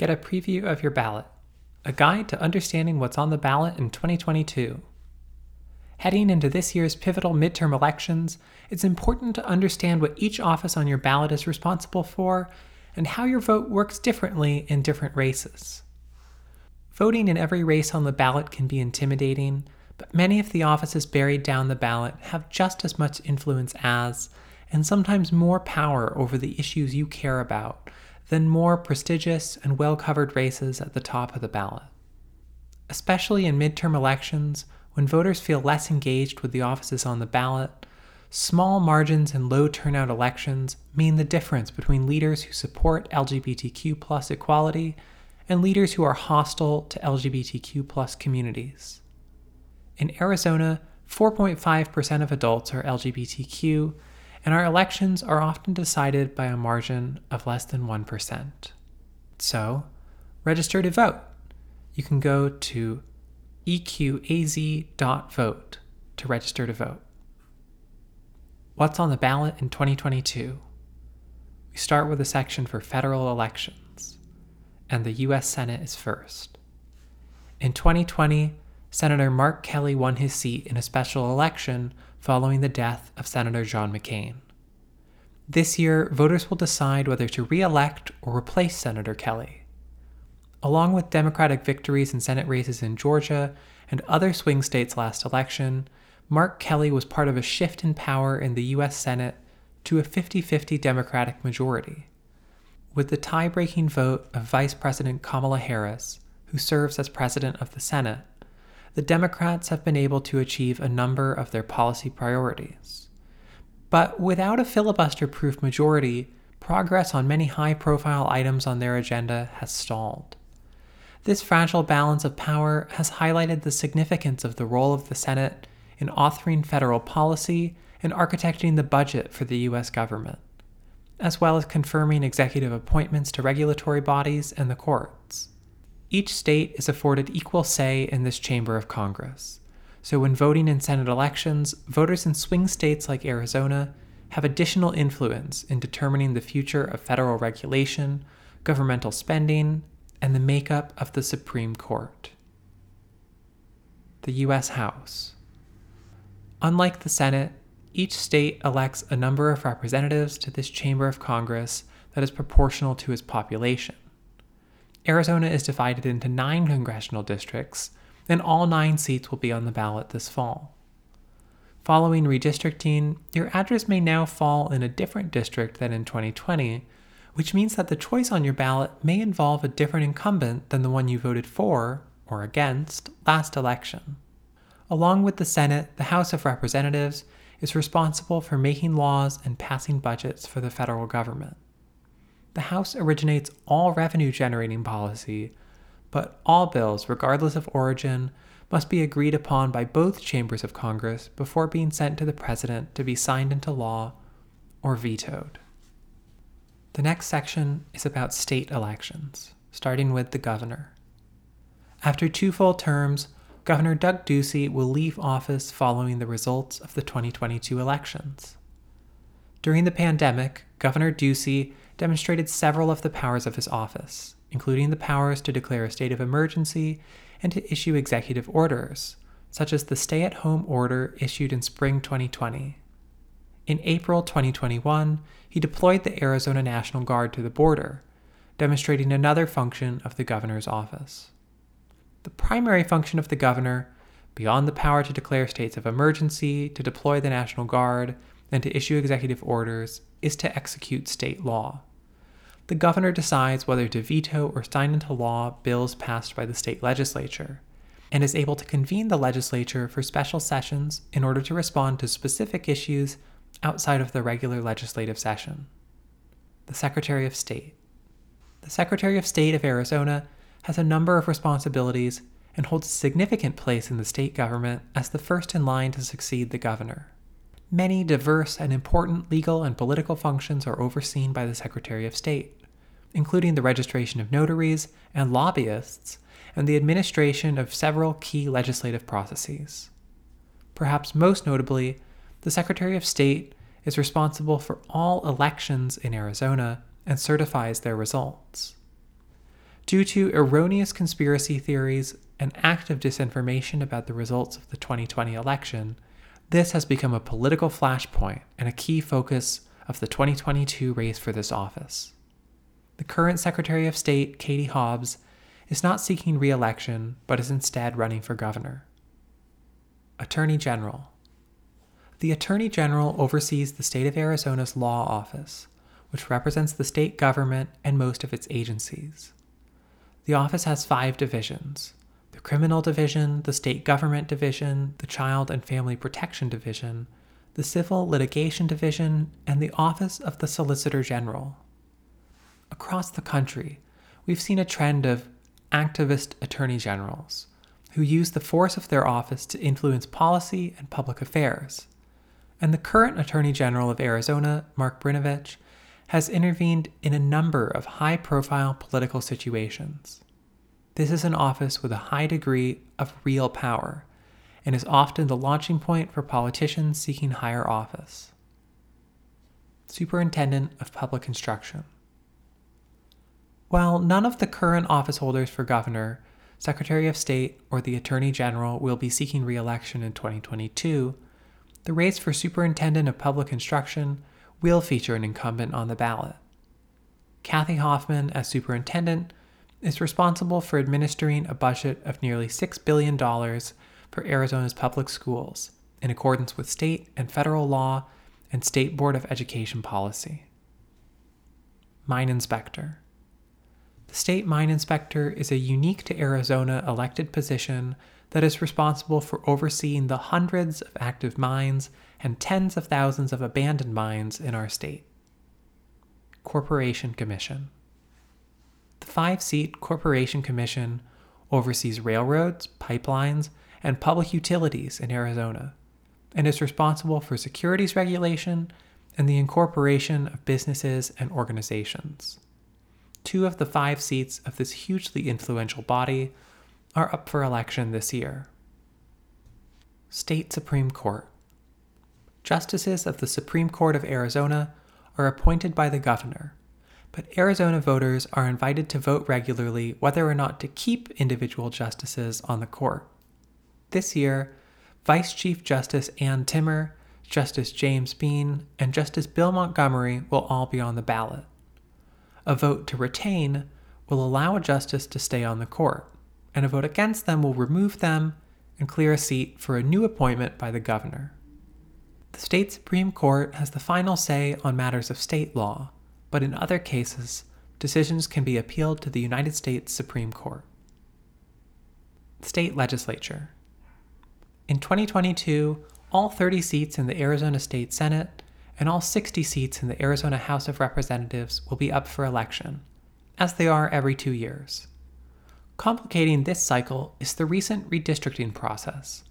Get a preview of your ballot, a guide to understanding what's on the ballot in 2022. Heading into this year's pivotal midterm elections, it's important to understand what each office on your ballot is responsible for and how your vote works differently in different races. Voting in every race on the ballot can be intimidating, but many of the offices buried down the ballot have just as much influence as, and sometimes more power over the issues you care about than more prestigious and well covered races at the top of the ballot. Especially in midterm elections, when voters feel less engaged with the offices on the ballot, small margins and low turnout elections mean the difference between leaders who support LGBTQ equality and leaders who are hostile to LGBTQ communities. In Arizona, 4.5% of adults are LGBTQ, and our elections are often decided by a margin of less than 1%. So, register to vote. You can go to eqaz.vote to register to vote. What's on the ballot in 2022? We start with a section for federal elections, and the U.S. Senate is first. In 2020, Senator Mark Kelly won his seat in a special election following the death of Senator John McCain. This year, voters will decide whether to re elect or replace Senator Kelly. Along with Democratic victories in Senate races in Georgia and other swing states last election, Mark Kelly was part of a shift in power in the U.S. Senate to a 50 50 Democratic majority. With the tie breaking vote of Vice President Kamala Harris, who serves as President of the Senate, the Democrats have been able to achieve a number of their policy priorities. But without a filibuster proof majority, progress on many high profile items on their agenda has stalled. This fragile balance of power has highlighted the significance of the role of the Senate in authoring federal policy and architecting the budget for the U.S. government, as well as confirming executive appointments to regulatory bodies and the courts. Each state is afforded equal say in this chamber of Congress. So, when voting in Senate elections, voters in swing states like Arizona have additional influence in determining the future of federal regulation, governmental spending, and the makeup of the Supreme Court. The U.S. House. Unlike the Senate, each state elects a number of representatives to this chamber of Congress that is proportional to its population. Arizona is divided into nine congressional districts, and all nine seats will be on the ballot this fall. Following redistricting, your address may now fall in a different district than in 2020, which means that the choice on your ballot may involve a different incumbent than the one you voted for or against last election. Along with the Senate, the House of Representatives is responsible for making laws and passing budgets for the federal government. The House originates all revenue generating policy, but all bills, regardless of origin, must be agreed upon by both chambers of Congress before being sent to the President to be signed into law or vetoed. The next section is about state elections, starting with the governor. After two full terms, Governor Doug Ducey will leave office following the results of the 2022 elections. During the pandemic, Governor Ducey demonstrated several of the powers of his office, including the powers to declare a state of emergency and to issue executive orders, such as the stay at home order issued in spring 2020. In April 2021, he deployed the Arizona National Guard to the border, demonstrating another function of the governor's office. The primary function of the governor, beyond the power to declare states of emergency, to deploy the National Guard, and to issue executive orders, is to execute state law. The governor decides whether to veto or sign into law bills passed by the state legislature, and is able to convene the legislature for special sessions in order to respond to specific issues outside of the regular legislative session. The Secretary of State. The Secretary of State of Arizona has a number of responsibilities and holds a significant place in the state government as the first in line to succeed the governor. Many diverse and important legal and political functions are overseen by the Secretary of State, including the registration of notaries and lobbyists and the administration of several key legislative processes. Perhaps most notably, the Secretary of State is responsible for all elections in Arizona and certifies their results. Due to erroneous conspiracy theories and active disinformation about the results of the 2020 election, this has become a political flashpoint and a key focus of the 2022 race for this office. The current Secretary of State, Katie Hobbs, is not seeking re election, but is instead running for governor. Attorney General The Attorney General oversees the state of Arizona's law office, which represents the state government and most of its agencies. The office has five divisions the Criminal Division, the State Government Division, the Child and Family Protection Division, the Civil Litigation Division, and the Office of the Solicitor General. Across the country, we've seen a trend of activist attorney generals who use the force of their office to influence policy and public affairs. And the current Attorney General of Arizona, Mark Brnovich, has intervened in a number of high profile political situations. This is an office with a high degree of real power and is often the launching point for politicians seeking higher office. Superintendent of Public Instruction. While none of the current office holders for governor, Secretary of State, or the Attorney General will be seeking re election in 2022, the race for Superintendent of Public Instruction will feature an incumbent on the ballot. Kathy Hoffman, as Superintendent, is responsible for administering a budget of nearly $6 billion for Arizona's public schools in accordance with state and federal law and State Board of Education policy. Mine Inspector The State Mine Inspector is a unique to Arizona elected position that is responsible for overseeing the hundreds of active mines and tens of thousands of abandoned mines in our state. Corporation Commission The five seat Corporation Commission oversees railroads, pipelines, and public utilities in Arizona, and is responsible for securities regulation and the incorporation of businesses and organizations. Two of the five seats of this hugely influential body are up for election this year. State Supreme Court Justices of the Supreme Court of Arizona are appointed by the governor, but Arizona voters are invited to vote regularly whether or not to keep individual justices on the court. This year, Vice Chief Justice Ann Timmer, Justice James Beene, and Justice Bill Montgomery will all be on the ballot. A vote to retain will allow a justice to stay on the court, and a vote against them will remove them and clear a seat for a new appointment by the governor. The state Supreme Court has the final say on matters of state law, but in other cases, decisions can be appealed to the United States Supreme Court. State Legislature in 2022, all 30 seats in the Arizona State Senate and all 60 seats in the Arizona House of Representatives will be up for election, as they are every two years. Complicating this cycle is the recent redistricting process,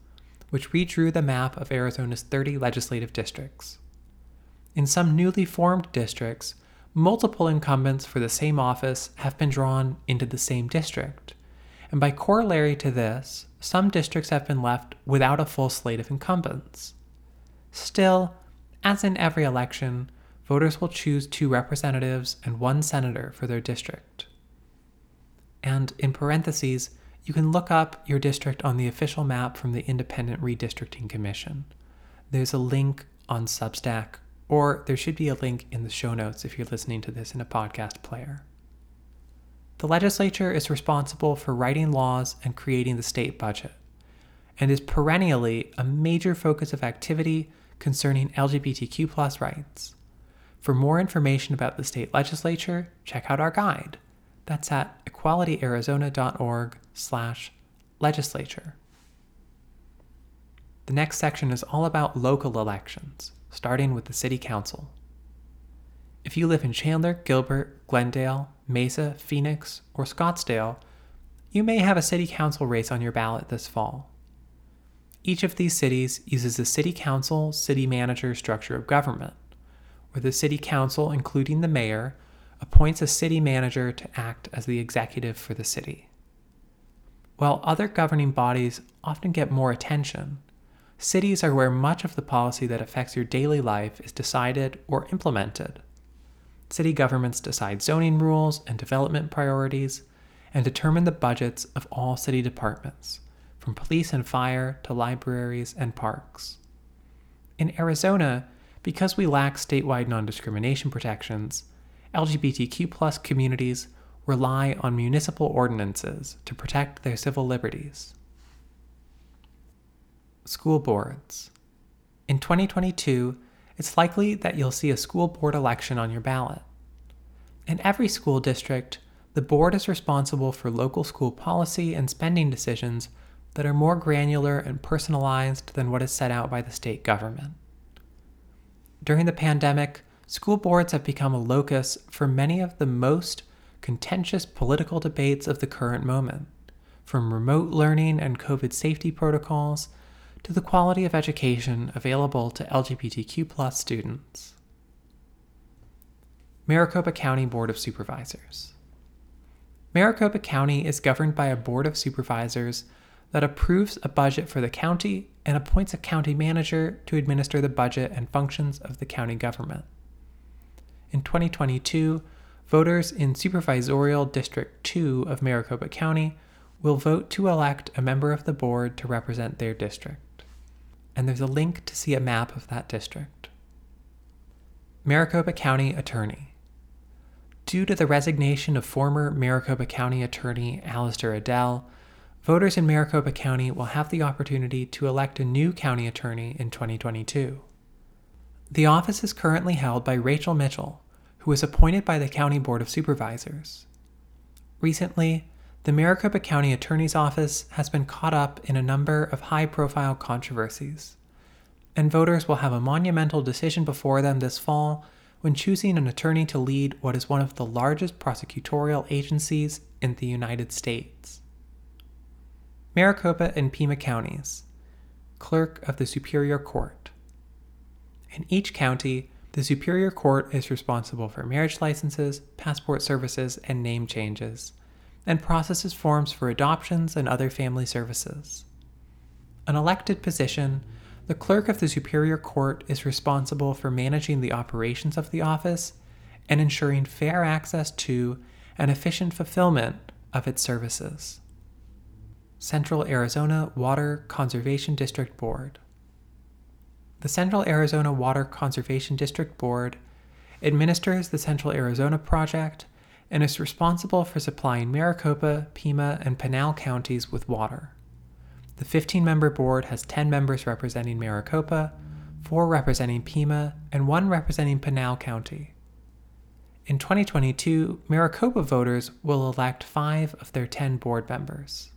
which redrew the map of Arizona's 30 legislative districts. In some newly formed districts, multiple incumbents for the same office have been drawn into the same district, and by corollary to this, some districts have been left without a full slate of incumbents. Still, as in every election, voters will choose two representatives and one senator for their district. And in parentheses, you can look up your district on the official map from the Independent Redistricting Commission. There's a link on Substack, or there should be a link in the show notes if you're listening to this in a podcast player. The legislature is responsible for writing laws and creating the state budget, and is perennially a major focus of activity concerning LGBTQ rights. For more information about the state legislature, check out our guide. That's at equalityarizona.org slash legislature. The next section is all about local elections, starting with the City Council. If you live in Chandler, Gilbert, Glendale, Mesa, Phoenix, or Scottsdale, you may have a city council race on your ballot this fall. Each of these cities uses the city council city manager structure of government, where the city council, including the mayor, appoints a city manager to act as the executive for the city. While other governing bodies often get more attention, cities are where much of the policy that affects your daily life is decided or implemented. City governments decide zoning rules and development priorities, and determine the budgets of all city departments, from police and fire to libraries and parks. In Arizona, because we lack statewide non discrimination protections, LGBTQ communities rely on municipal ordinances to protect their civil liberties. School boards. In 2022, it's likely that you'll see a school board election on your ballot. In every school district, the board is responsible for local school policy and spending decisions that are more granular and personalized than what is set out by the state government. During the pandemic, school boards have become a locus for many of the most contentious political debates of the current moment, from remote learning and COVID safety protocols to the quality of education available to LGBTQ students. Maricopa County Board of Supervisors. Maricopa County is governed by a Board of Supervisors that approves a budget for the county and appoints a county manager to administer the budget and functions of the county government. In 2022, voters in Supervisorial District 2 of Maricopa County will vote to elect a member of the board to represent their district. And there's a link to see a map of that district. Maricopa County Attorney. Due to the resignation of former Maricopa County Attorney Allister Adel, voters in Maricopa County will have the opportunity to elect a new county attorney in 2022. The office is currently held by Rachel Mitchell, who was appointed by the County Board of Supervisors. Recently, the Maricopa County Attorney's Office has been caught up in a number of high profile controversies, and voters will have a monumental decision before them this fall when choosing an attorney to lead what is one of the largest prosecutorial agencies in the United States. Maricopa and Pima counties, Clerk of the Superior Court. In each county, the Superior Court is responsible for marriage licenses, passport services, and name changes, and processes forms for adoptions and other family services. An elected position, the Clerk of the Superior Court is responsible for managing the operations of the office and ensuring fair access to and efficient fulfillment of its services. Central Arizona Water Conservation District Board. The Central Arizona Water Conservation District Board administers the Central Arizona Project and is responsible for supplying Maricopa, Pima, and Pinal counties with water. The 15 member board has 10 members representing Maricopa, 4 representing Pima, and 1 representing Pinal County. In 2022, Maricopa voters will elect 5 of their 10 board members.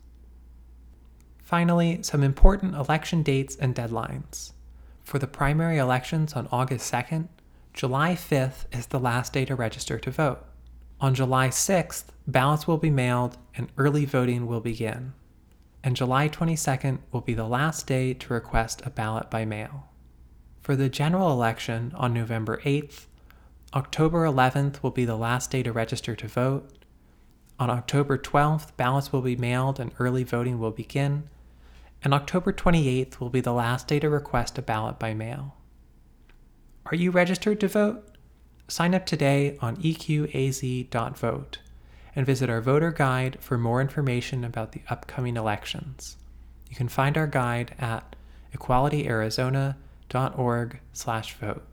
Finally, some important election dates and deadlines. For the primary elections on August 2nd, July 5th is the last day to register to vote. On July 6th, ballots will be mailed and early voting will begin. And July 22nd will be the last day to request a ballot by mail. For the general election on November 8th, October 11th will be the last day to register to vote. On October 12th, ballots will be mailed and early voting will begin and October 28th will be the last day to request a ballot by mail. Are you registered to vote? Sign up today on eqaz.vote and visit our voter guide for more information about the upcoming elections. You can find our guide at equalityarizona.org/vote.